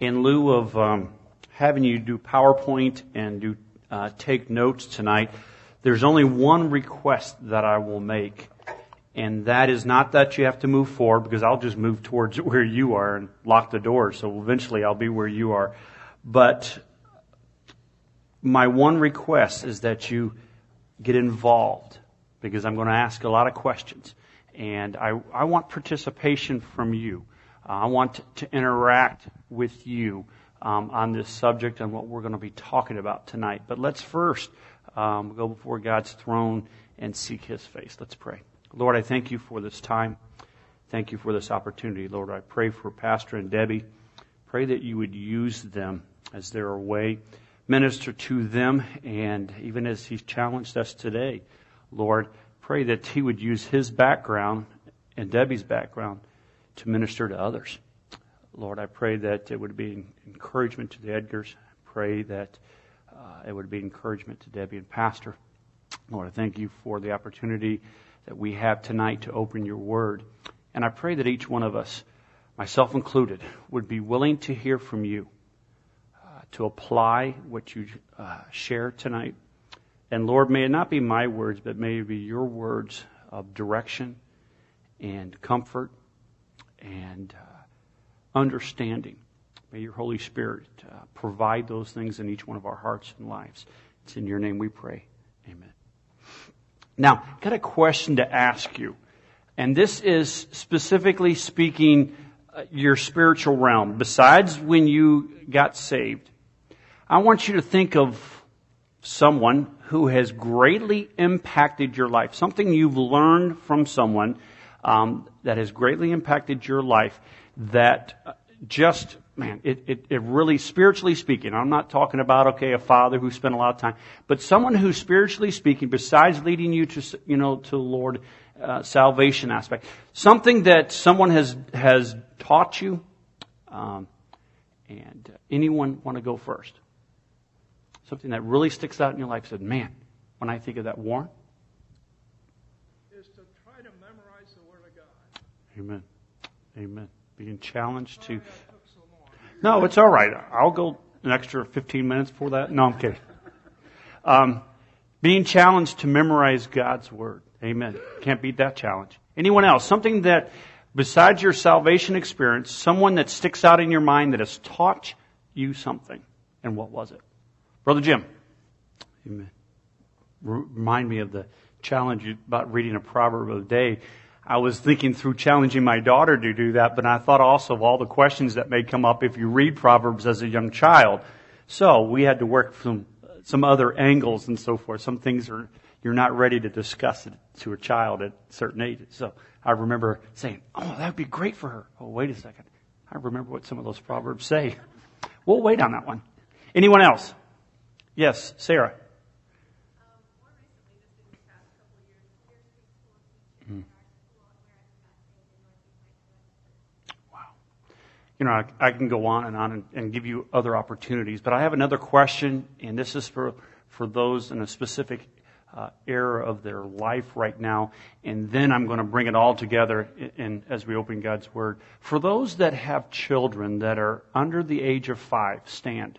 in lieu of um, having you do PowerPoint and do uh, take notes tonight, there's only one request that I will make, and that is not that you have to move forward because I'll just move towards where you are and lock the door. So eventually I'll be where you are. But my one request is that you get involved because I'm going to ask a lot of questions. And I, I want participation from you. Uh, I want to, interact with you um, on this subject and what we're going to be talking about tonight. But let's first um, go before God's throne and seek His face. Let's pray. Lord, I thank you for this time. Thank you for this opportunity. Lord, I pray for Pastor and Debbie. Pray that you would use them as their way. Minister to them, and even as He's challenged us today, Lord, pray that He would use His background and Debbie's background to minister to others. Lord, I pray that it would be encouragement to the Edgars. I pray that uh, it would be encouragement to Debbie and Pastor. Lord, I thank you for the opportunity that we have tonight to open your word. And I pray that each one of us, myself included, would be willing to hear from you, uh, to apply what you uh, share tonight. And Lord, may it not be my words, but may it be your words of direction and comfort and uh, understanding. May your Holy Spirit uh, provide those things in each one of our hearts and lives. It's in your name we pray. Amen. Now, I've got a question to ask you. And this is specifically speaking uh, your spiritual realm. Besides when you got saved, I want you to think of someone who has greatly impacted your life. Something you've learned from someone um, that has greatly impacted your life that just man it, it, it really spiritually speaking i'm not talking about okay a father who spent a lot of time but someone who spiritually speaking besides leading you to you know to lord uh, salvation aspect something that someone has has taught you um, and anyone want to go first? Something that really sticks out in your life said man when i think of that warren Amen. Amen. Being challenged to. No, it's all right. I'll go an extra 15 minutes for that. No, I'm kidding. Um, being challenged to memorize God's Word. Amen. Can't beat that challenge. Anyone else? Something that, besides your salvation experience, someone that sticks out in your mind that has taught you something. And what was it? Brother Jim. Amen. Remind me of the challenge about reading a proverb of the day. I was thinking through challenging my daughter to do that, but I thought also of all the questions that may come up if you read Proverbs as a young child. So we had to work from some other angles and so forth. Some things are you're not ready to discuss it to a child at certain ages. So I remember saying, "Oh, that would be great for her." Oh, wait a second. I remember what some of those proverbs say. We'll wait on that one. Anyone else? Yes, Sarah. You know, I, I can go on and on and, and, give you other opportunities. But I have another question, and this is for, for those in a specific uh, era of their life right now. And then I'm going to bring it all together in, in, as we open God's Word. For those that have children that are under the age of five, stand.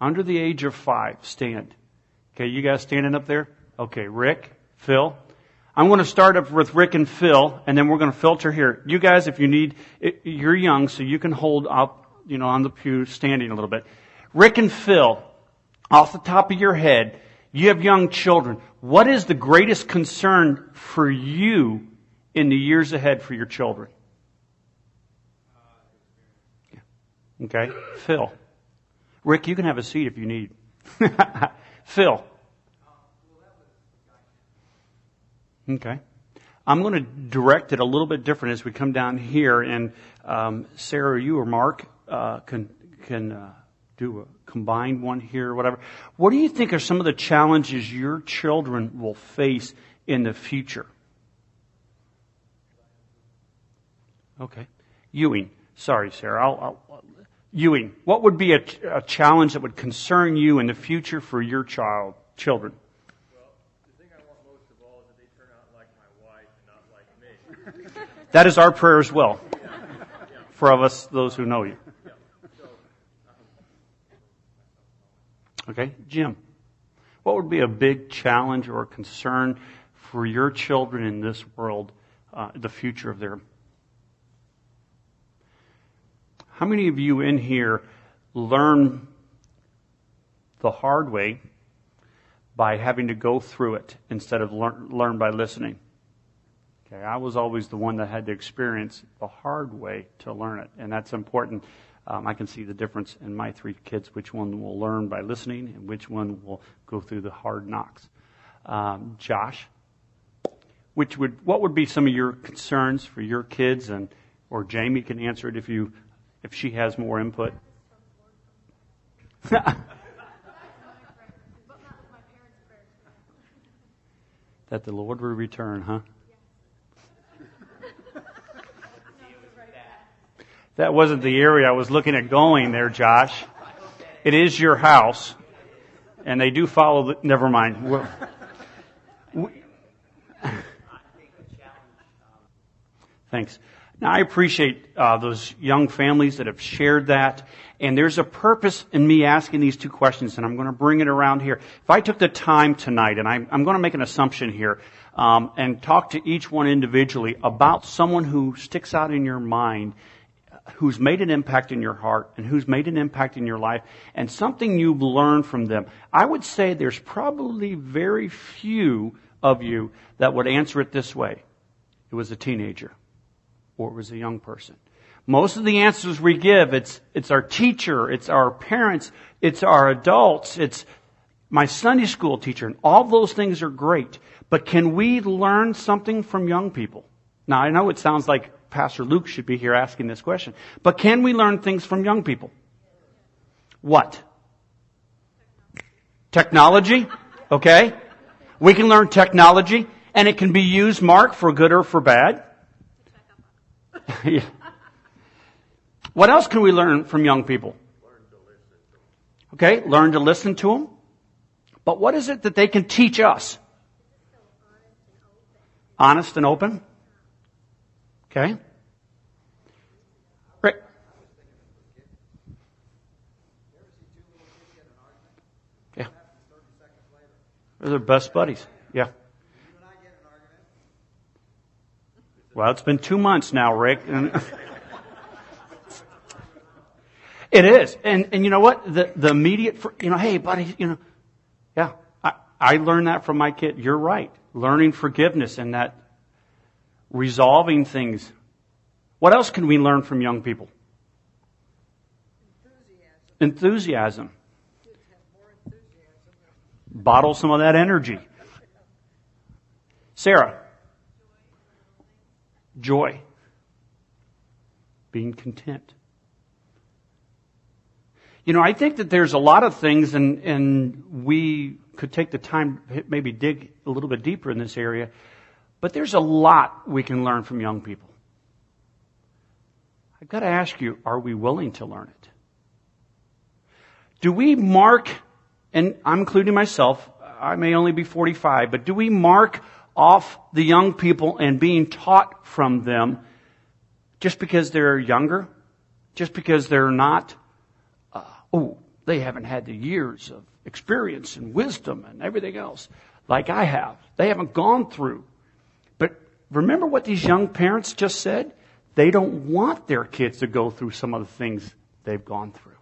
Under the age of five, stand. Okay, you guys standing up there? Okay, Rick, Phil, I'm going to start up with Rick and Phil, and then we're going to filter here. You guys, if you need, eh, you're young, so you can hold up, you know, on the pew, standing a little bit. Rick and Phil, off the top of your head, you have young children. What is the greatest concern for you in the years ahead for your children? Okay, Phil. Rick, you can have a seat if you need. Phil. Okay. I'm going to direct it a little bit different as we come down here, and um, Sarah, you or Mark uh, can can uh, do a combined one here, or whatever. What do you think are some of the challenges your children will face in the future? Okay, Ewing. Sorry, Sarah. I'll, I'll, Ewing, what would be a, a challenge that would concern you in the future for your child children? That is our prayer as well. for of us, those who know you. Okay, Jim, what would be a big challenge or concern for your children in this world, uh, the future of their? How many of you in here learn the hard way by having to go through it instead of learn, learn by listening? Okay, I was always the one that had to experience the hard way to learn it, and that's important. Um, I can see the difference in my three kids, which one will learn by listening and which one will go through the hard knocks. Um, Josh, which would, what would be some of your concerns for your kids and, or Jamie can answer it if you, if she has more input. that the Lord will return, huh? That wasn't the area I was looking at going there, Josh. It is your house. And they do follow the, never mind. Thanks. Now, I appreciate uh, those young families that have shared that. And there's a purpose in me asking these two questions, and I'm going to bring it around here. If I took the time tonight, and I'm, I'm going to make an assumption here, um, and talk to each one individually about someone who sticks out in your mind who's made an impact in your heart and who's made an impact in your life and something you've learned from them, I would say there's probably very few of you that would answer it this way. It was a teenager or it was a young person. Most of the answers we give, it's, it's our teacher, it's our parents, it's our adults, it's my Sunday school teacher, and all those things are great. But can we learn something from young people? Now, I know it sounds like Pastor Luke should be here asking this question. But can we learn things from young people? What? Technology? Okay. We can learn technology and it can be used, Mark, for good or for bad. yeah. What else can we learn from young people? Okay, learn to listen to them. But what is it that they can teach us? Honest and open. Okay? Right. Yeah. They're best buddies. Yeah. Well, it's been two months now, Rick. it is. And, and you know what? The, the immediate, you know, hey, buddy, you know, yeah, I, I learned that from my kid. You're right. Learning forgiveness and that resolving things. What else can we learn from young people? Enthusiasm. enthusiasm. Bottle some of that energy. Sarah. Joy. Being content. You know, I think that there's a lot of things, and, and we could take the time, maybe dig a little bit deeper in this area, but there's a lot we can learn from young people. I've got to ask you, are we willing to learn it? Do we mark, and I'm including myself, I may only be 45, but do we mark off the young people and being taught from them just because they're younger? Just because they're not, uh, oh, they haven't had the years of experience and wisdom and everything else like I have. They haven't gone through remember what these young parents just said? They don't want their kids to go through some of the things they've gone through.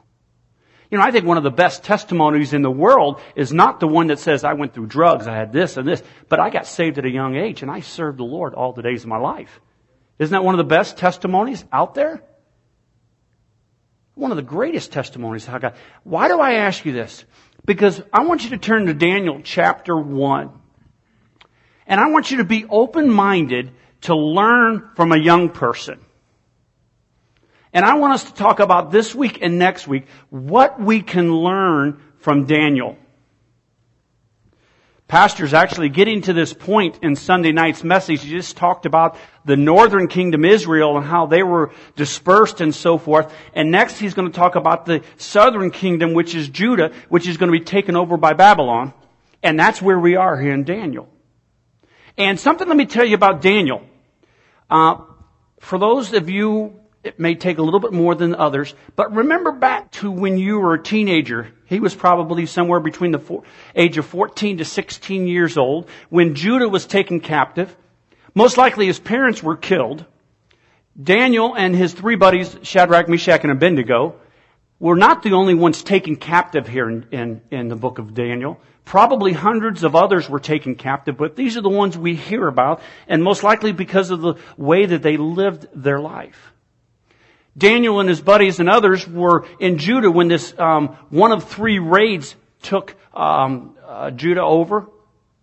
You know, I think one of the best testimonies in the world is not the one that says, I went through drugs, I had this and this, but I got saved at a young age and I served the Lord all the days of my life. Isn't that one of the best testimonies out there? One of the greatest testimonies I got. Why do I ask you this? Because I want you to turn to Daniel chapter 1. And I want you to be open-minded to learn from a young person. And I want us to talk about this week and next week what we can learn from Daniel. Pastor's actually getting to this point in Sunday night's message. He just talked about the northern kingdom Israel and how they were dispersed and so forth. And next he's going to talk about the southern kingdom, which is Judah, which is going to be taken over by Babylon. And that's where we are here in Daniel. And something let me tell you about Daniel. Uh, for those of you it may take a little bit more than others, but remember back to when you were a teenager. He was probably somewhere between the four, age of 14 to 16 years old when Judah was taken captive. Most likely his parents were killed. Daniel and his three buddies, Shadrach, Meshach, and Abednego, were not the only ones taken captive here in, in, in, the book of Daniel. Probably hundreds of others were taken captive, but these are the ones we hear about, and most likely because of the way that they lived their life. Daniel and his buddies and others were in Judah when this um, one of three raids took um, uh, Judah over.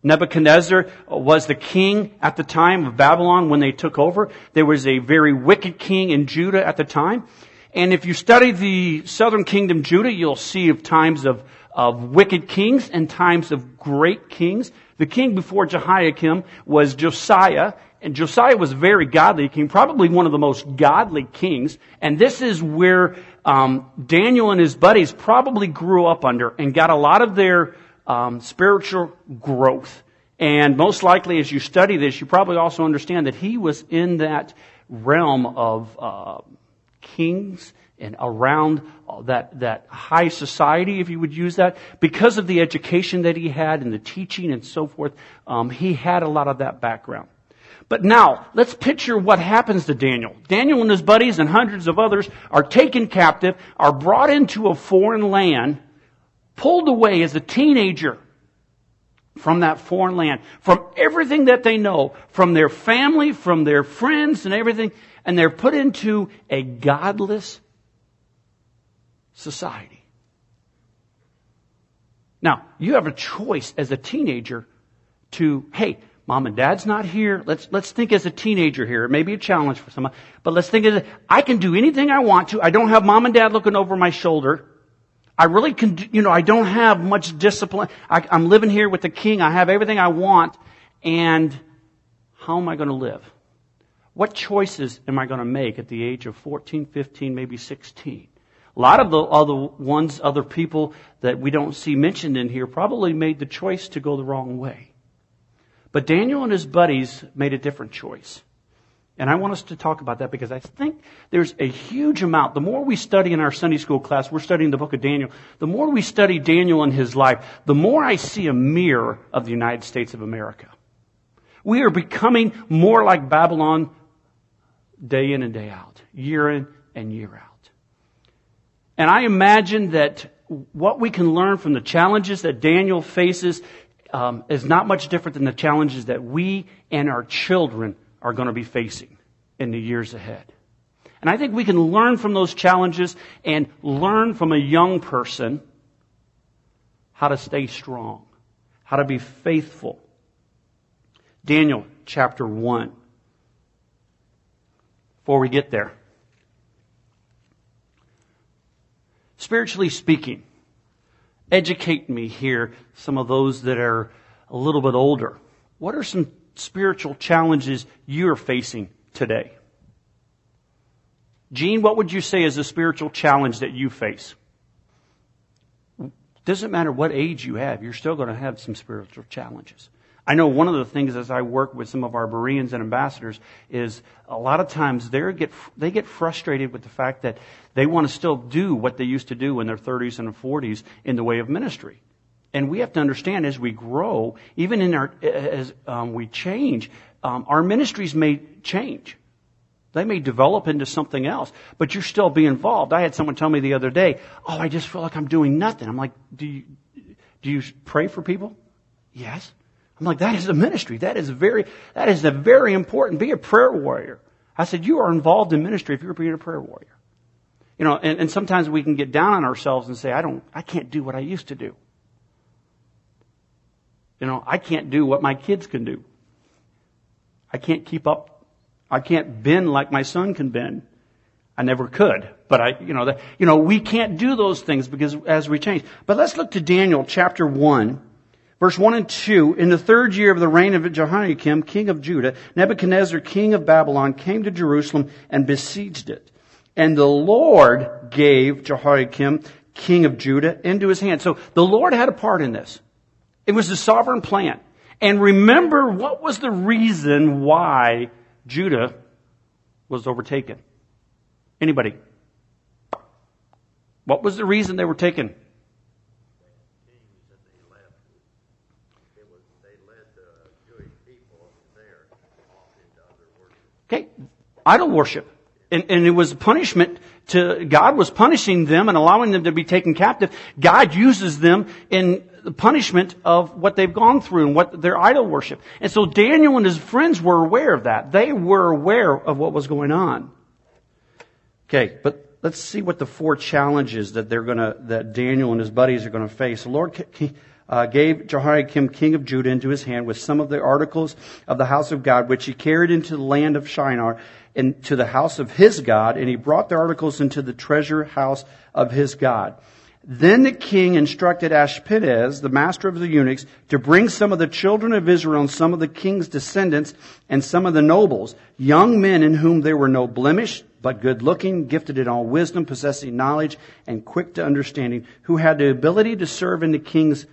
Nebuchadnezzar was the king at the time of Babylon when they took over. There was a very wicked king in Judah at the time. And if you study the southern kingdom Judah, you'll see of times of, of wicked kings and times of great kings. The king before Jehoiakim was Josiah, and Josiah was a very godly king, probably one of the most godly kings. And this is where um, Daniel and his buddies probably grew up under and got a lot of their um, spiritual growth. And most likely, as you study this, you probably also understand that he was in that realm of uh, kings and around that, that high society, if you would use that, because of the education that he had and the teaching and so forth, um, he had a lot of that background. But now, let's picture what happens to Daniel. Daniel and his buddies and hundreds of others are taken captive, are brought into a foreign land, pulled away as a teenager from that foreign land, from everything that they know, from their family, from their friends and everything, and they're put into a godless society. Now, you have a choice as a teenager to, hey, mom and dad's not here. Let's, let's think as a teenager here. It may be a challenge for someone, but let's think as a, I can do anything I want to. I don't have mom and dad looking over my shoulder. I really can, you know, I don't have much discipline. I, I'm living here with the king. I have everything I want. And how am I going to live? What choices am I going to make at the age of 14, 15, maybe 16? A lot of the other ones, other people that we don't see mentioned in here probably made the choice to go the wrong way. But Daniel and his buddies made a different choice. And I want us to talk about that because I think there's a huge amount. The more we study in our Sunday school class, we're studying the book of Daniel. The more we study Daniel and his life, the more I see a mirror of the United States of America. We are becoming more like Babylon day in and day out, year in and year out. And I imagine that what we can learn from the challenges that Daniel faces um, is not much different than the challenges that we and our children are going to be facing in the years ahead. And I think we can learn from those challenges and learn from a young person how to stay strong, how to be faithful. Daniel chapter 1 before we get there. Spiritually speaking, educate me here, some of those that are a little bit older. What are some spiritual challenges you're facing today? Gene, what would you say is a spiritual challenge that you face? Doesn't matter what age you have, you're still going to have some spiritual challenges. I know one of the things as I work with some of our Bereans and ambassadors is a lot of times they get, they get frustrated with the fact that they want to still do what they used to do in their 30s and 40s in the way of ministry. And we have to understand as we grow, even in our, as um, we change, um, our ministries may change. They may develop into something else, but you're still be involved. I had someone tell me the other day, "Oh, I just feel like I'm doing nothing." I'm like, "Do you do you pray for people?" Yes. I'm like, that is a ministry. That is very, that is a very important. Be a prayer warrior. I said, you are involved in ministry if you're being a prayer warrior. You know, and, and sometimes we can get down on ourselves and say, I don't, I can't do what I used to do. You know, I can't do what my kids can do. I can't keep up. I can't bend like my son can bend. I never could, but I, you know, that, you know, we can't do those things because as we change. But let's look to Daniel chapter 1 Verse 1 and 2, in the third year of the reign of Jehoiakim, king of Judah, Nebuchadnezzar, king of Babylon, came to Jerusalem and besieged it. And the Lord gave Jehoiakim, king of Judah, into his hand. So the Lord had a part in this. It was the sovereign plan. And remember, what was the reason why Judah was overtaken? Anybody? What was the reason they were taken? kings that they left, it was, they led the Jewish people there off into other worship. Okay, idol worship. And, and it was punishment to, God was punishing them and allowing them to be taken captive. God uses them in the punishment of what they've gone through and what their idol worship. And so Daniel and his friends were aware of that. They were aware of what was going on. Okay, but let's see what the four challenges that they're gonna, that Daniel and his buddies are gonna face. Lord uh, gave Jehoiakim, king of Judah, into his hand with some of the articles of the house of God, which he carried into the land of Shinar, and to the house of his God, and he brought the articles into the treasure house of his God. Then the king instructed Ashpenaz, the master of the eunuchs, to bring some of the children of Israel and some of the king's descendants and some of the nobles, young men in whom there were no blemish, but good looking, gifted in all wisdom, possessing knowledge, and quick to understanding, who had the ability to serve in the king's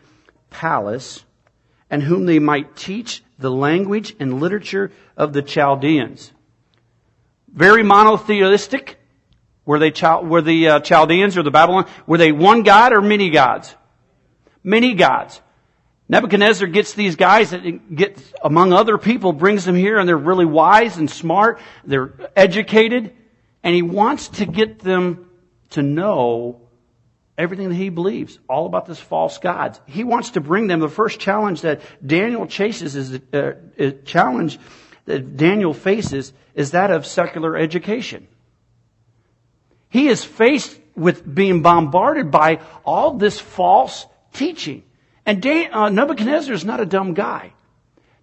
palace, and whom they might teach the language and literature of the Chaldeans. Very monotheistic, were they were the uh, Chaldeans or the Babylon? Were they one God or many gods? Many gods. Nebuchadnezzar gets these guys that get among other people, brings them here, and they're really wise and smart. They're educated, and he wants to get them to know everything that he believes, all about this false gods. He wants to bring them. The first challenge that Daniel chases is uh, a challenge that Daniel faces is that of secular education. He is faced with being bombarded by all this false teaching. And Dan, uh, Nebuchadnezzar is not a dumb guy.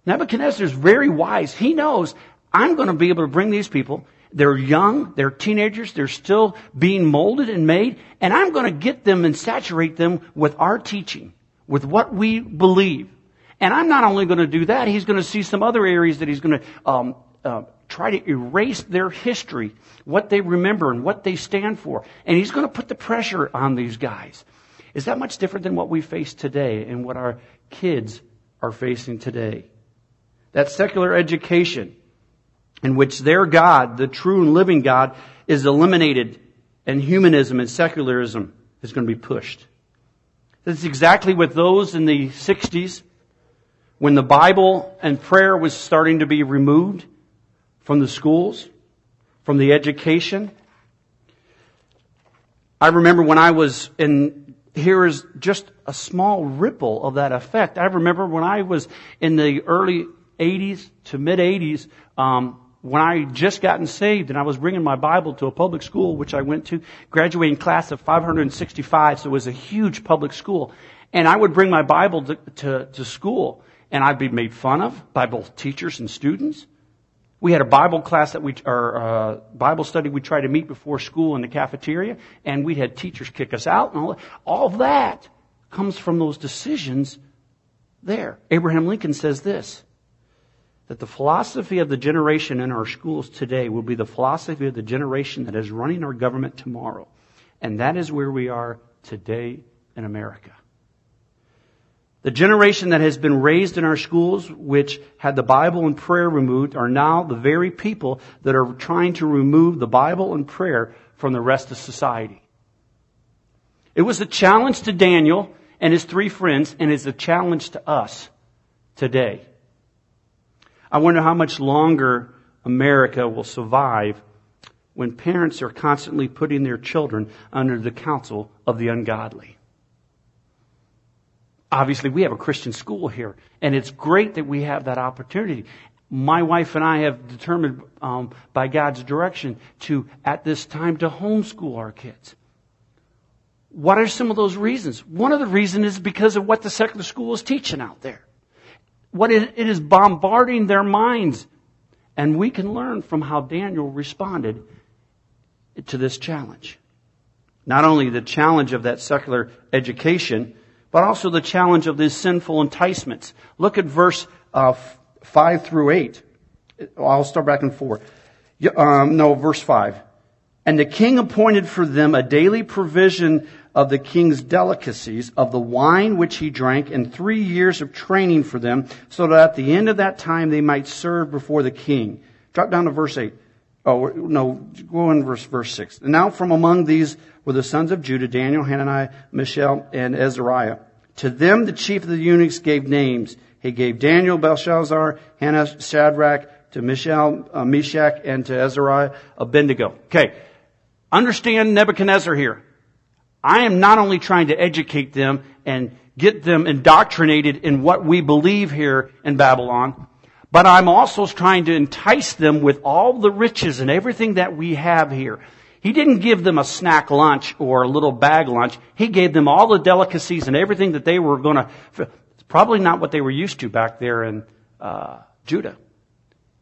Nebuchadnezzar is very wise. He knows I'm going to be able to bring these people. They're young, they're teenagers, they're still being molded and made, and I'm going to get them and saturate them with our teaching, with what we believe. And I'm not only going to do that, he's going to see some other areas that he's going to um, uh, try to erase their history, what they remember and what they stand for. And he's going to put the pressure on these guys. Is that much different than what we face today and what our kids are facing today? That secular education in which their God, the true and living God, is eliminated and humanism and secularism is going to be pushed. That's exactly what those in the 60s, when the Bible and prayer was starting to be removed, from the schools, from the education. I remember when I was in, here is just a small ripple of that effect. I remember when I was in the early 80s to mid 80s, um, when I just gotten saved and I was bringing my Bible to a public school, which I went to, graduating class of 565, so it was a huge public school. And I would bring my Bible to, to, to school and I'd be made fun of by both teachers and students. We had a Bible class that we, or uh, Bible study we tried to meet before school in the cafeteria, and we had teachers kick us out, and all, that. all that comes from those decisions there. Abraham Lincoln says this, that the philosophy of the generation in our schools today will be the philosophy of the generation that is running our government tomorrow. And that is where we are today in America. The generation that has been raised in our schools, which had the Bible and prayer removed, are now the very people that are trying to remove the Bible and prayer from the rest of society. It was a challenge to Daniel and his three friends, and it's a challenge to us today. I wonder how much longer America will survive when parents are constantly putting their children under the counsel of the ungodly obviously we have a Christian school here, and it's great that we have that opportunity. My wife and I have determined um, by God's direction to, at this time, to homeschool our kids. What are some of those reasons? One of the reasons is because of what the secular school is teaching out there. What it, it is bombarding their minds. And we can learn from how Daniel responded to this challenge. Not only the challenge of that secular education, but also the challenge of these sinful enticements. Look at verse uh, 5 through 8. I'll start back in 4. Um, no, verse 5. And the king appointed for them a daily provision of the king's delicacies, of the wine which he drank, and three years of training for them, so that at the end of that time they might serve before the king. Drop down to verse 8. Oh, no, go in verse, verse 6. Now from among these were the sons of Judah, Daniel, Hananiah, Mishael, and Azariah. To them the chief of the eunuchs gave names. He gave Daniel, Belshazzar, Hannah, Shadrach, to Mishael, uh, Meshach, and to Azariah, Abednego. Okay. Understand Nebuchadnezzar here. I am not only trying to educate them and get them indoctrinated in what we believe here in Babylon, but I'm also trying to entice them with all the riches and everything that we have here. He didn't give them a snack lunch or a little bag lunch. He gave them all the delicacies and everything that they were going to. Probably not what they were used to back there in uh, Judah.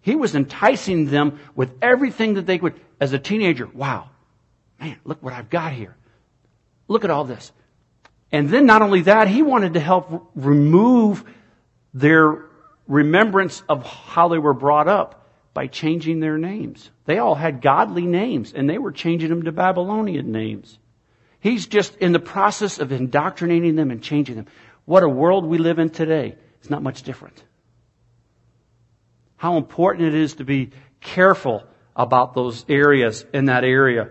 He was enticing them with everything that they could. As a teenager, wow, man, look what I've got here. Look at all this. And then not only that, he wanted to help remove their remembrance of how they were brought up by changing their names. They all had godly names and they were changing them to Babylonian names. He's just in the process of indoctrinating them and changing them. What a world we live in today. It's not much different. How important it is to be careful about those areas in that area.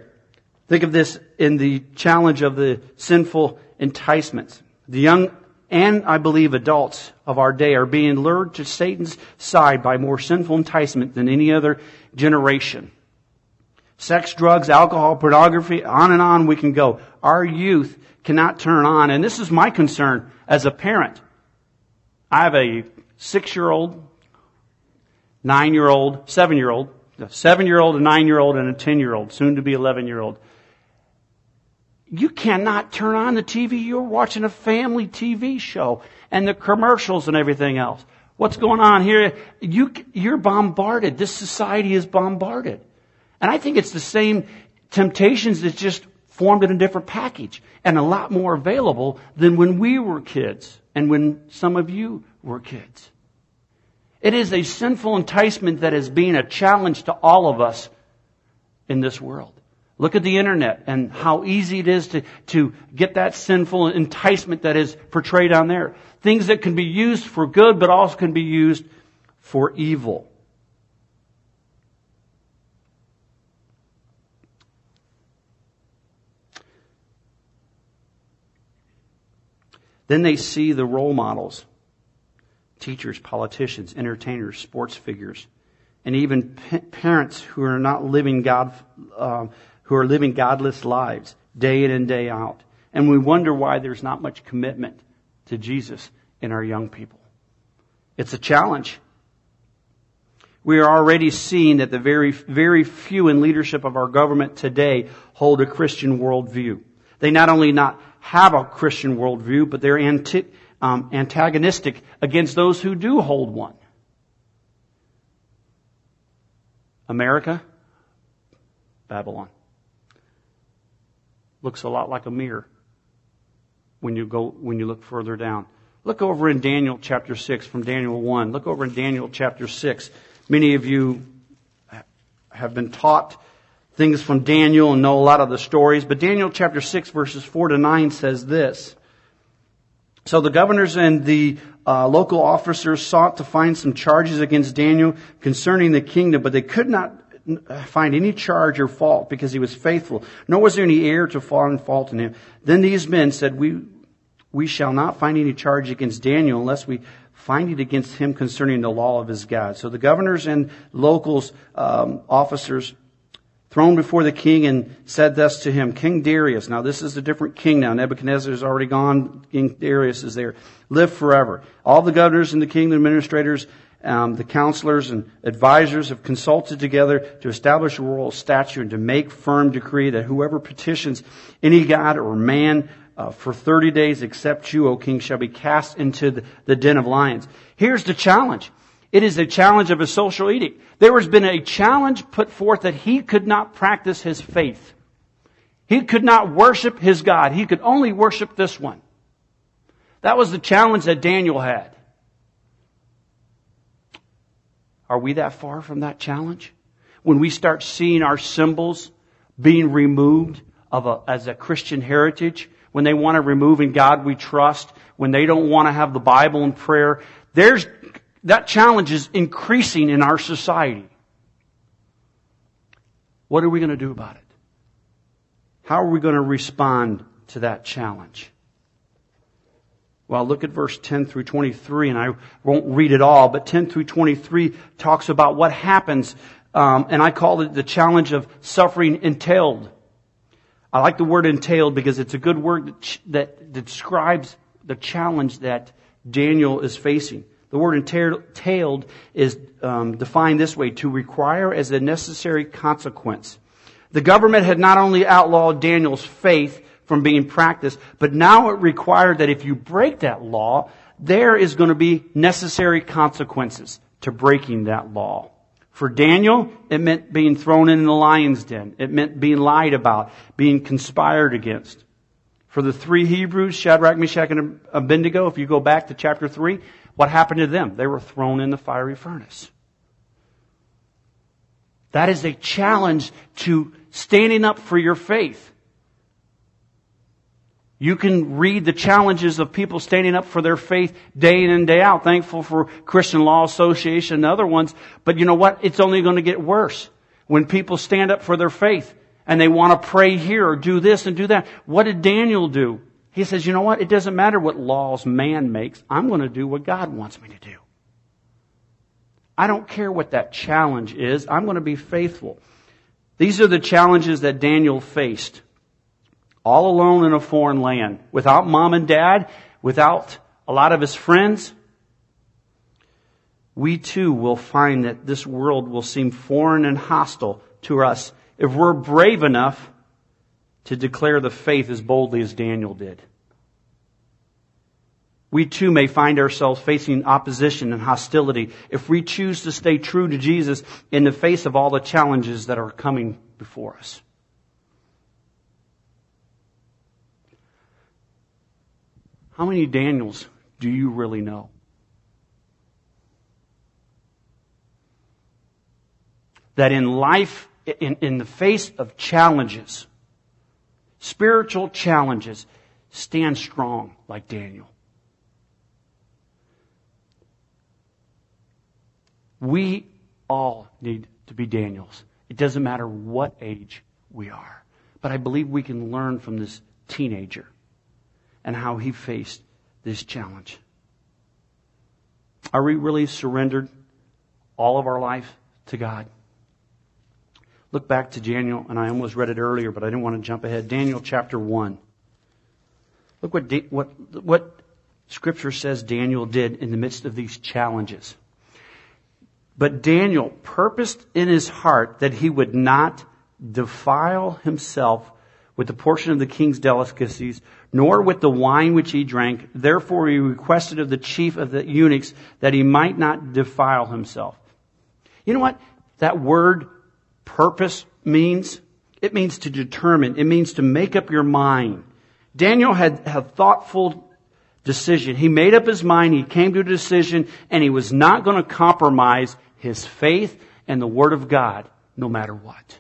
Think of this in the challenge of the sinful enticements. The young and I believe adults of our day are being lured to Satan's side by more sinful enticement than any other generation. Sex, drugs, alcohol, pornography, on and on we can go. Our youth cannot turn on, and this is my concern as a parent. I have a six year old, nine year old, seven year old, a seven year old, a nine year old, and a ten year old, soon to be 11 year old you cannot turn on the TV. You're watching a family TV show and the commercials and everything else. What's going on here? You, you're bombarded. This society is bombarded. And I think it's the same temptations that just formed in a different package and a lot more available than when we were kids and when some of you were kids. It is a sinful enticement that is being a challenge to all of us in this world. Look at the internet and how easy it is to, to get that sinful enticement that is portrayed on there. Things that can be used for good, but also can be used for evil. Then they see the role models teachers, politicians, entertainers, sports figures, and even parents who are not living God, um, who are living godless lives day in and day out. And we wonder why there's not much commitment to Jesus in our young people. It's a challenge. We are already seeing that the very, very few in leadership of our government today hold a Christian worldview. They not only not have a Christian worldview, but they're anti, um, antagonistic against those who do hold one. America, Babylon looks a lot like a mirror when you go, when you look further down. Look over in Daniel chapter 6 from Daniel 1. Look over in Daniel chapter 6. Many of you have been taught things from Daniel and know a lot of the stories, but Daniel chapter 6 verses 4 to 9 says this. So the governors and the uh, local officers sought to find some charges against Daniel concerning the kingdom, but they could not find any charge or fault because he was faithful, nor was there any error to find fault in him. Then these men said, we, we shall not find any charge against Daniel unless we find it against him concerning the law of his God. So the governors and locals, um, officers, thrown before the king and said thus to him, King Darius, now this is a different king now. Nebuchadnezzar is already gone. King Darius is there. Live forever. All the governors and the king the administrators um, the counselors and advisors have consulted together to establish a royal statute and to make firm decree that whoever petitions any god or man uh, for 30 days except you, O king, shall be cast into the, the den of lions. Here's the challenge. It is a challenge of a social edict. There has been a challenge put forth that he could not practice his faith. He could not worship his God. He could only worship this one. That was the challenge that Daniel had. Are we that far from that challenge? When we start seeing our symbols being removed of a, as a Christian heritage, when they want to remove in God we trust, when they don't want to have the Bible and prayer, there's, that challenge is increasing in our society. What are we going to do about it? How are we going to respond to that challenge? Well, look at verse 10 through 23, and I won't read it all, but 10 through 23 talks about what happens, um, and I call it the challenge of suffering entailed. I like the word entailed because it's a good word that, that describes the challenge that Daniel is facing. The word entailed is um, defined this way to require as a necessary consequence. The government had not only outlawed Daniel's faith, from being practiced. But now it required that if you break that law, there is going to be necessary consequences to breaking that law. For Daniel, it meant being thrown in the lion's den. It meant being lied about, being conspired against. For the three Hebrews, Shadrach, Meshach, and Abednego, if you go back to chapter 3, what happened to them? They were thrown in the fiery furnace. That is a challenge to standing up for your faith. You can read the challenges of people standing up for their faith day in and day out. Thankful for Christian Law Association and other ones. But you know what? It's only going to get worse. When people stand up for their faith and they want to pray here or do this and do that. What did Daniel do? He says, you know what? It doesn't matter what laws man makes. I'm going to do what God wants me to do. I don't care what that challenge is. I'm going to be faithful. These are the challenges that Daniel faced all alone in a foreign land, without mom and dad, without a lot of his friends, we too will find that this world will seem foreign and hostile to us if we're brave enough to declare the faith as boldly as Daniel did. We too may find ourselves facing opposition and hostility if we choose to stay true to Jesus in the face of all the challenges that are coming before us. How many Daniels do you really know? That in life, in, in the face of challenges, spiritual challenges, stand strong like Daniel. We all need to be Daniels. It doesn't matter what age we are. But I believe we can learn from this teenager and how he faced this challenge. Are we really surrendered all of our life to God? Look back to Daniel, and I almost read it earlier, but I didn't want to jump ahead. Daniel chapter 1. Look what, what, what Scripture says Daniel did in the midst of these challenges. But Daniel purposed in his heart that he would not defile himself with the portion of the king's delicacies, nor with the wine which he drank. Therefore he requested of the chief of the eunuchs that he might not defile himself. You know what that word purpose means? It means to determine. It means to make up your mind. Daniel had a thoughtful decision. He made up his mind. He came to a decision and he was not going to compromise his faith and the word of God no matter what.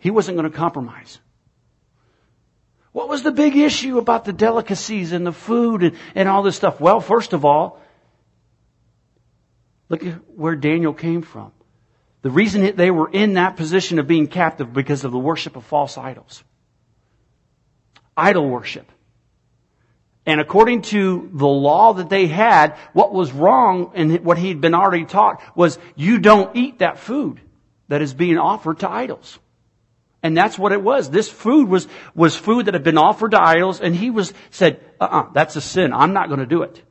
He wasn't going to compromise. What was the big issue about the delicacies and the food and, and all this stuff? Well, first of all, look at where Daniel came from. The reason they were in that position of being captive because of the worship of false idols. Idol worship. And according to the law that they had, what was wrong and what he'd been already taught was you don't eat that food that is being offered to idols. And that's what it was. This food was, was food that had been offered to idols, and he was, said, uh-uh, that's a sin. I'm not going to do it.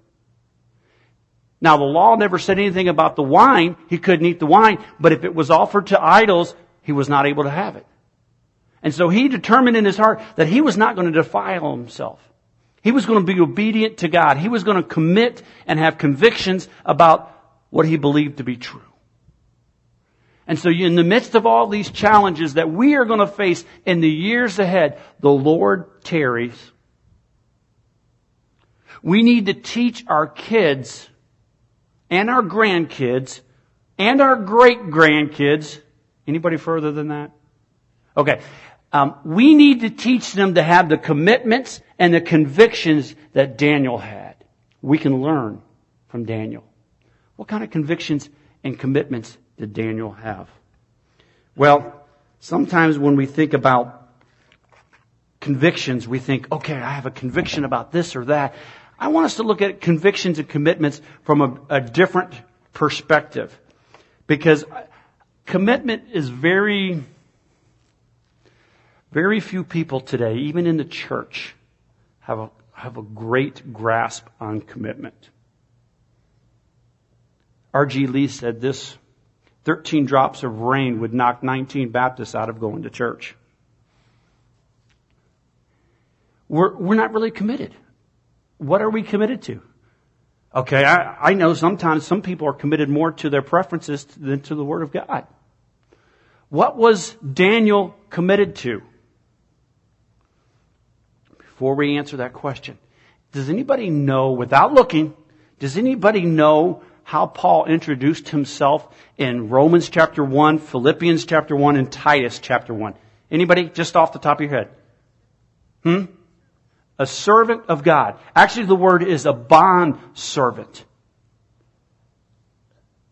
Now the law never said anything about the wine. He couldn't eat the wine, but if it was offered to idols, he was not able to have it. And so he determined in his heart that he was not going to defile himself. He was going to be obedient to God. He was going to commit and have convictions about what he believed to be true. And so in the midst of all these challenges that we are going to face in the years ahead, the Lord tarries. We need to teach our kids and our grandkids and our great grandkids. Anybody further than that? Okay. Um, we need to teach them to have the commitments and the convictions that Daniel had. We can learn from Daniel. What kind of convictions and commitments did Daniel have? Well, sometimes when we think about convictions, we think, okay, I have a conviction about this or that. I want us to look at convictions and commitments from a, a different perspective. Because commitment is very, very few people today, even in the church, have a, have a great grasp on commitment. R.G. Lee said this 13 drops of rain would knock 19 Baptists out of going to church. We're, we're not really committed. What are we committed to? Okay, I, I know sometimes some people are committed more to their preferences than to the Word of God. What was Daniel committed to? Before we answer that question, does anybody know, without looking, does anybody know how Paul introduced himself in Romans chapter 1, Philippians chapter 1, and Titus chapter 1? Anybody just off the top of your head? Hmm? A servant of God. Actually, the word is a bond servant.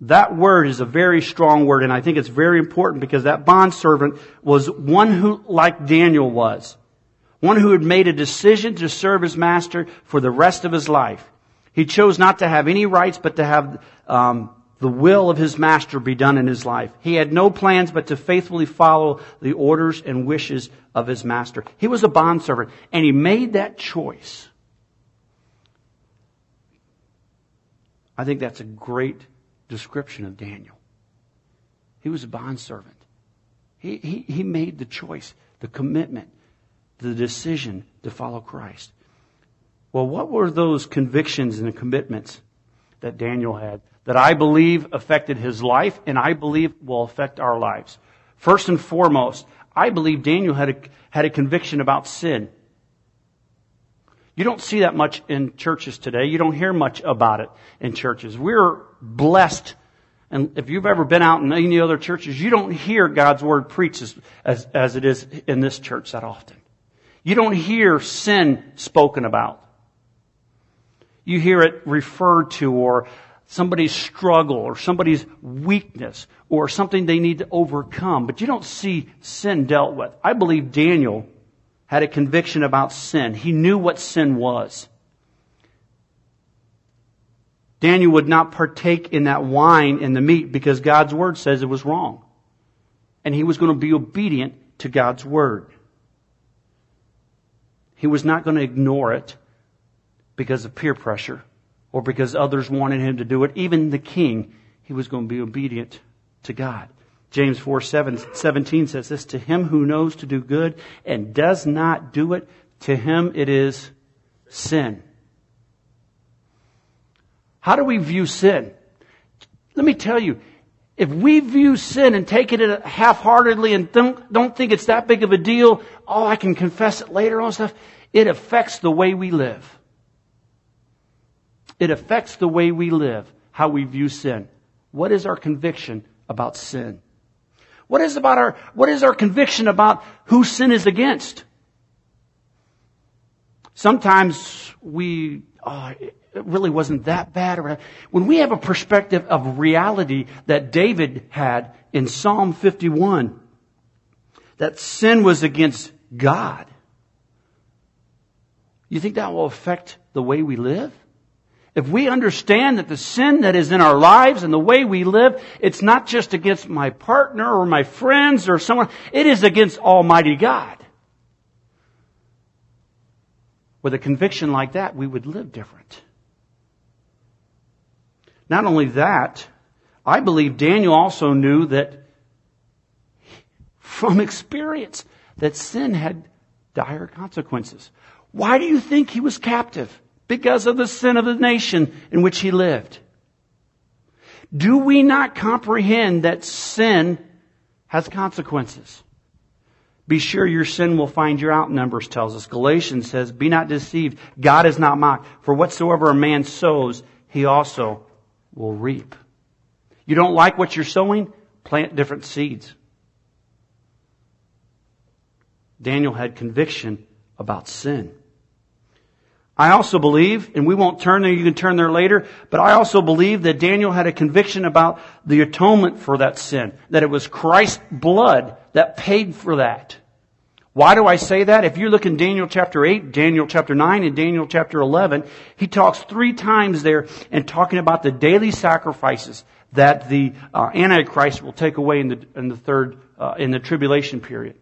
That word is a very strong word, and I think it's very important because that bond servant was one who, like Daniel was, one who had made a decision to serve his master for the rest of his life. He chose not to have any rights, but to have um, the will of his master be done in his life. He had no plans but to faithfully follow the orders and wishes of his master. He was a bondservant, and he made that choice. I think that's a great description of Daniel. He was a bondservant. He, he, he made the choice, the commitment, the decision to follow Christ. Well, what were those convictions and commitments that Daniel had that I believe affected his life and I believe will affect our lives. First and foremost, I believe Daniel had a, had a conviction about sin. You don't see that much in churches today. You don't hear much about it in churches. We're blessed. And if you've ever been out in any other churches, you don't hear God's word preached as, as, as it is in this church that often. You don't hear sin spoken about you hear it referred to or somebody's struggle or somebody's weakness or something they need to overcome, but you don't see sin dealt with. I believe Daniel had a conviction about sin. He knew what sin was. Daniel would not partake in that wine and the meat because God's word says it was wrong. And he was going to be obedient to God's word. He was not going to ignore it because of peer pressure or because others wanted him to do it. Even the king, he was going to be obedient to God. James 4 7, 17 says this To him who knows to do good and does not do it, to him it is sin. How do we view sin? Let me tell you, if we view sin and take it half-heartedly and don't, don't think it's that big of a deal, oh, I can confess it later on stuff, it affects the way we live. It affects the way we live, how we view sin. What is our conviction about sin? What is about our, what is our conviction about who sin is against? Sometimes we, oh, it really wasn't that bad. When we have a perspective of reality that David had in Psalm 51, that sin was against God, you think that will affect the way we live? If we understand that the sin that is in our lives and the way we live, it's not just against my partner or my friends or someone, it is against Almighty God. With a conviction like that, we would live different. Not only that, I believe Daniel also knew that from experience that sin had dire consequences. Why do you think he was captive? Because of the sin of the nation in which he lived. Do we not comprehend that sin has consequences? Be sure your sin will find you out, Numbers tells us. Galatians says, Be not deceived. God is not mocked. For whatsoever a man sows, he also will reap. You don't like what you're sowing? Plant different seeds. Daniel had conviction about sin. I also believe, and we won't turn there, you can turn there later, but I also believe that Daniel had a conviction about the atonement for that sin, that it was Christ's blood that paid for that. Why do I say that? If you look in Daniel chapter 8, Daniel chapter 9, and Daniel chapter 11, he talks three times there and talking about the daily sacrifices that the uh, Antichrist will take away in the, in the third, uh, in the tribulation period.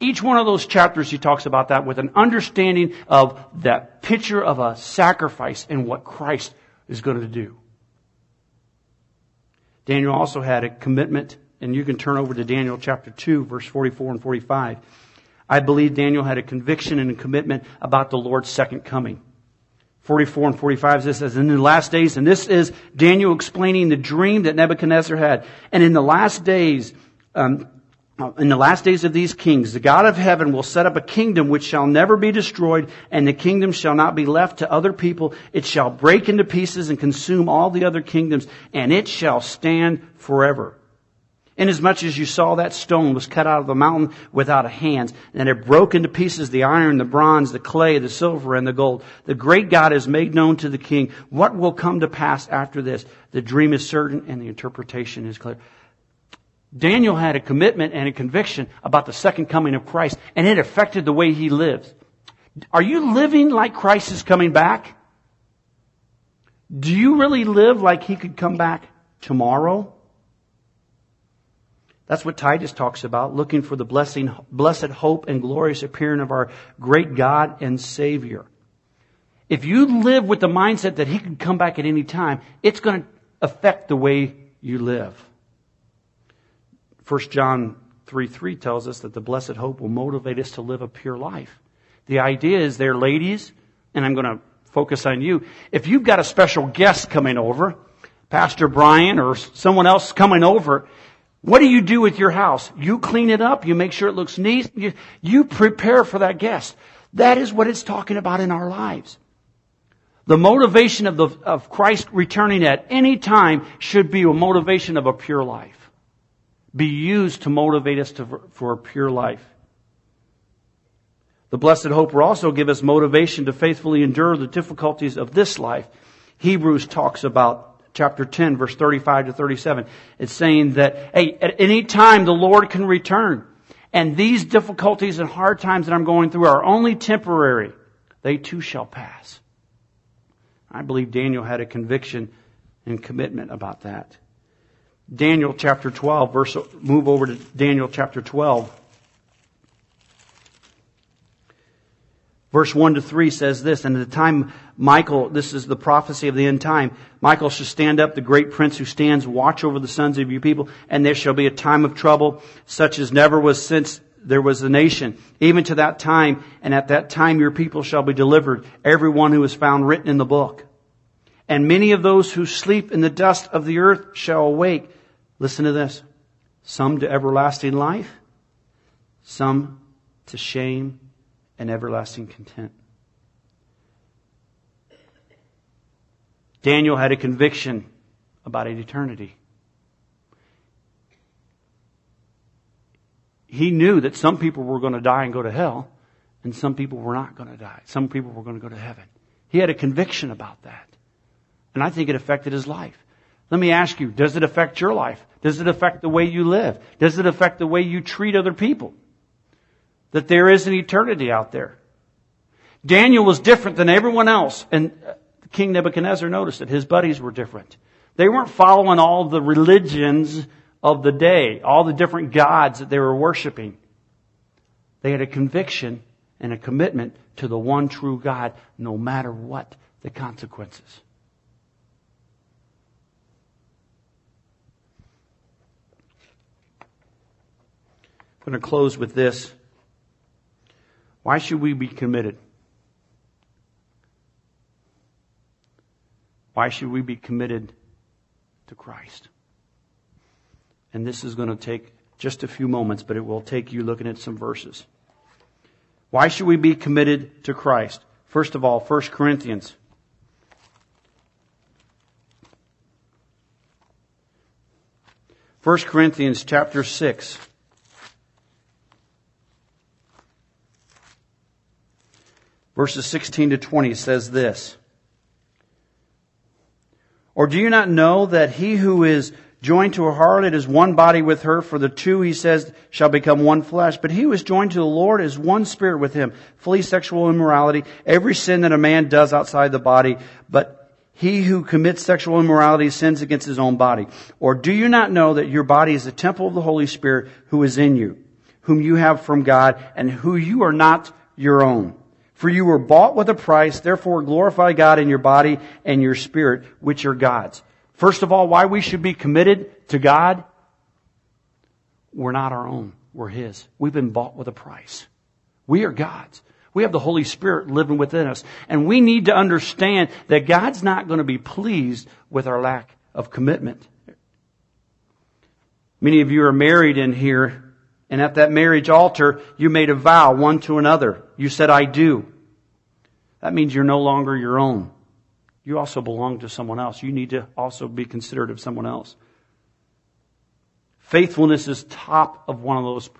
Each one of those chapters he talks about that with an understanding of that picture of a sacrifice and what Christ is going to do. Daniel also had a commitment, and you can turn over to Daniel chapter 2, verse 44 and 45. I believe Daniel had a conviction and a commitment about the Lord's second coming. 44 and 45 this says, in the last days, and this is Daniel explaining the dream that Nebuchadnezzar had. And in the last days, um, Uh, in the last days of these kings, the God of heaven will set up a kingdom which shall never be destroyed, and the kingdom shall not be left to other people. It shall break into pieces and consume all the other kingdoms, and it shall stand forever. Inasmuch as you saw that stone was cut out of the mountain without a hand, and it broke into pieces the iron, the bronze, the clay, the silver, and the gold. The great God has made known to the king what will come to pass after this. The dream is certain and the interpretation is clear. Daniel had a commitment and a conviction about the second coming of Christ, and it affected the way he lives. Are you living like Christ is coming back? Do you really live like he could come back tomorrow? That's what Titus talks about, looking for the blessing, blessed hope and glorious appearing of our great God and Savior. If you live with the mindset that he can come back at any time, it's going to affect the way you live. 1 John 3 3 tells us that the blessed hope will motivate us to live a pure life. The idea is there, ladies, and I'm going to focus on you. If you've got a special guest coming over, Pastor Brian or someone else coming over, what do you do with your house? You clean it up. You make sure it looks neat. You, you prepare for that guest. That is what it's talking about in our lives. The motivation of, the, of Christ returning at any time should be a motivation of a pure life be used to motivate us to, for a pure life. The blessed hope will also give us motivation to faithfully endure the difficulties of this life. Hebrews talks about chapter 10 verse 35 to 37. It's saying that, hey, at any time the Lord can return. And these difficulties and hard times that I'm going through are only temporary. They too shall pass. I believe Daniel had a conviction and commitment about that. Daniel chapter 12, verse, move over to Daniel chapter 12. Verse 1 to 3 says this, and at the time Michael, this is the prophecy of the end time, Michael shall stand up, the great prince who stands watch over the sons of your people, and there shall be a time of trouble, such as never was since there was a nation, even to that time, and at that time your people shall be delivered, every one who is found written in the book. And many of those who sleep in the dust of the earth shall awake, Listen to this. Some to everlasting life, some to shame and everlasting content. Daniel had a conviction about eternity. He knew that some people were going to die and go to hell, and some people were not going to die. Some people were going to go to heaven. He had a conviction about that. And I think it affected his life. Let me ask you, does it affect your life? Does it affect the way you live? Does it affect the way you treat other people? That there is an eternity out there. Daniel was different than everyone else, and uh, King Nebuchadnezzar noticed it. his buddies were different. They weren't following all the religions of the day, all the different gods that they were worshiping. They had a conviction and a commitment to the one true God, no matter what the consequences. Going to close with this. Why should we be committed? Why should we be committed to Christ? And this is going to take just a few moments, but it will take you looking at some verses. Why should we be committed to Christ? First of all, 1 Corinthians. First Corinthians chapter 6. Verses 16 to 20 says this. Or do you not know that he who is joined to a harlot is one body with her, for the two, he says, shall become one flesh. But he who is joined to the Lord is one spirit with him. Flee sexual immorality, every sin that a man does outside the body, but he who commits sexual immorality sins against his own body. Or do you not know that your body is the temple of the Holy Spirit who is in you, whom you have from God, and who you are not your own? For you were bought with a price, therefore glorify God in your body and your spirit, which are God's. First of all, why we should be committed to God? We're not our own. We're His. We've been bought with a price. We are God's. We have the Holy Spirit living within us. And we need to understand that God's not going to be pleased with our lack of commitment. Many of you are married in here, and at that marriage altar, you made a vow one to another. You said, I do. That means you're no longer your own you also belong to someone else. You need to also be considerate of someone else. Faithfulness is top of one of those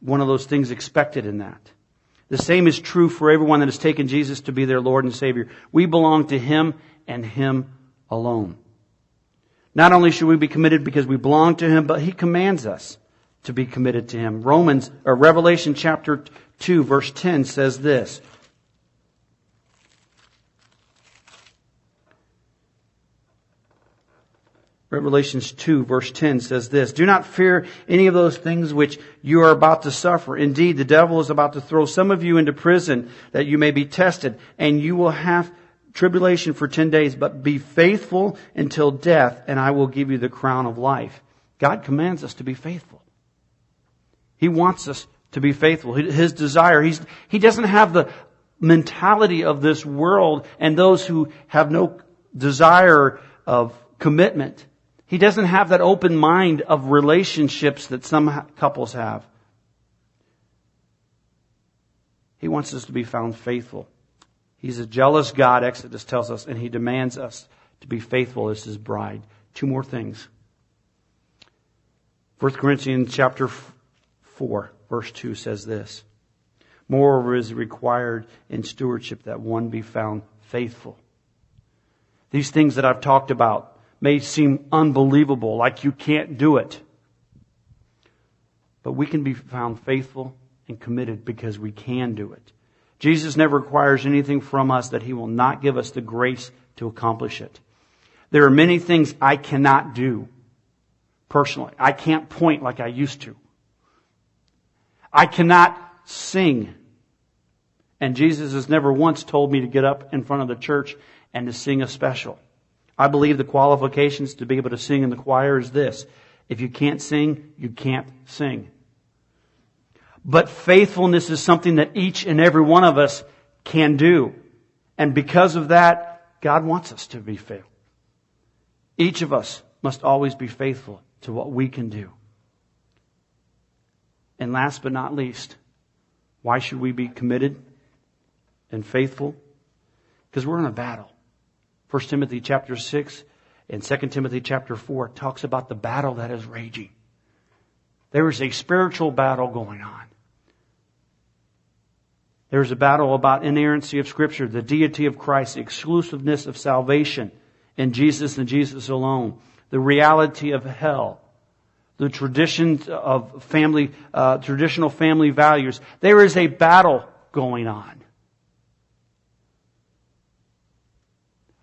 one of those things expected in that. The same is true for everyone that has taken Jesus to be their Lord and Savior. We belong to Him and Him alone. Not only should we be committed because we belong to Him, but He commands us to be committed to Him. Romans, or Revelation chapter 2 verse 10 says this. Revelations 2 verse 10 says this, Do not fear any of those things which you are about to suffer. Indeed, the devil is about to throw some of you into prison that you may be tested, and you will have tribulation for 10 days, but be faithful until death, and I will give you the crown of life. God commands us to be faithful. He wants us to be faithful. His desire, he's, he doesn't have the mentality of this world and those who have no desire of commitment. He doesn't have that open mind of relationships that some couples have. He wants us to be found faithful. He's a jealous God, Exodus tells us, and he demands us to be faithful as his bride. Two more things. 1 Corinthians chapter 4, verse 2 says this. Moreover is required in stewardship that one be found faithful. These things that I've talked about, may seem unbelievable, like you can't do it. But we can be found faithful and committed because we can do it. Jesus never requires anything from us that he will not give us the grace to accomplish it. There are many things I cannot do personally. I can't point like I used to. I cannot sing. And Jesus has never once told me to get up in front of the church and to sing a special. I believe the qualifications to be able to sing in the choir is this. If you can't sing, you can't sing. But faithfulness is something that each and every one of us can do. And because of that, God wants us to be faithful. Each of us must always be faithful to what we can do. And last but not least, why should we be committed and faithful? Because we're in a battle. 1 Timothy chapter 6 and 2 Timothy chapter 4 talks about the battle that is raging. There is a spiritual battle going on. There's a battle about inerrancy of Scripture, the deity of Christ, the exclusiveness of salvation in Jesus and Jesus alone, the reality of hell, the traditions of family, uh, traditional family values. There is a battle going on.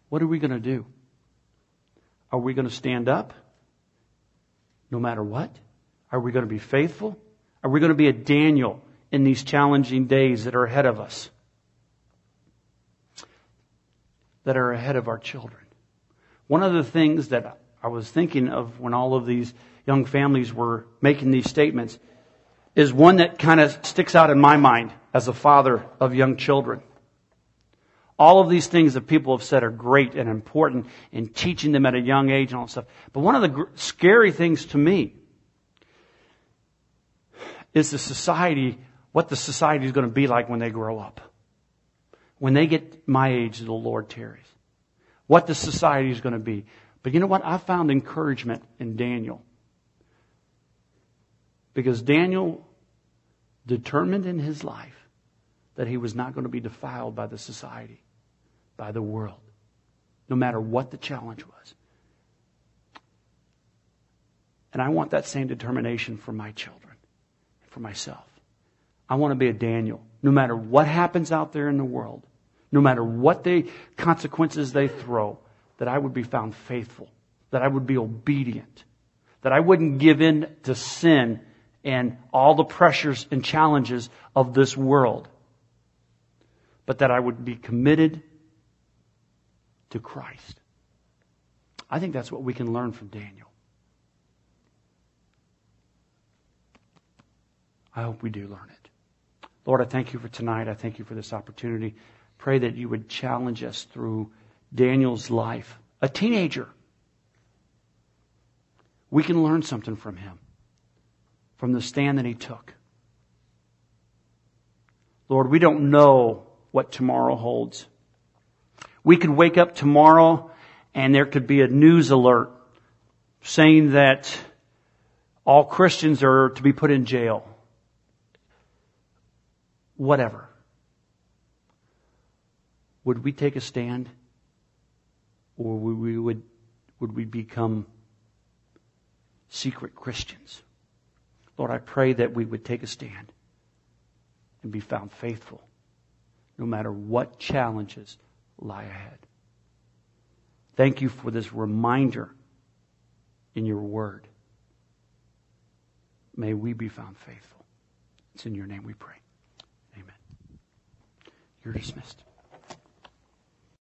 What are we going to do? Are we going to stand up no matter what? Are we going to be faithful? Are we going to be a Daniel in these challenging days that are ahead of us? That are ahead of our children. One of the things that I was thinking of when all of these young families were making these statements is one that kind of sticks out in my mind as a father of young children. All of these things that people have said are great and important in teaching them at a young age and all that stuff. But one of the gr- scary things to me is the society, what the society is going to be like when they grow up. When they get my age, the Lord tarries. What the society is going to be. But you know what? I found encouragement in Daniel. Because Daniel determined in his life that he was not going to be defiled by the society, by the world, no matter what the challenge was. And I want that same determination for my children, for myself. I want to be a Daniel, no matter what happens out there in the world, no matter what the consequences they throw, that I would be found faithful, that I would be obedient, that I wouldn't give in to sin and all the pressures and challenges of this world, but that I would be committed to Christ. I think that's what we can learn from Daniel. I hope we do learn it. Lord, I thank you for tonight. I thank you for this opportunity. Pray that you would challenge us through Daniel's life. A teenager. We can learn something from him, from the stand that he took. Lord, we don't know what tomorrow holds. We could wake up tomorrow and there could be a news alert saying that all Christians are to be put in jail whatever. Would we take a stand? Or would we, would, would we become secret Christians? Lord, I pray that we would take a stand and be found faithful no matter what challenges lie ahead. Thank you for this reminder in your word. May we be found faithful. It's in your name we pray. You're dismissed.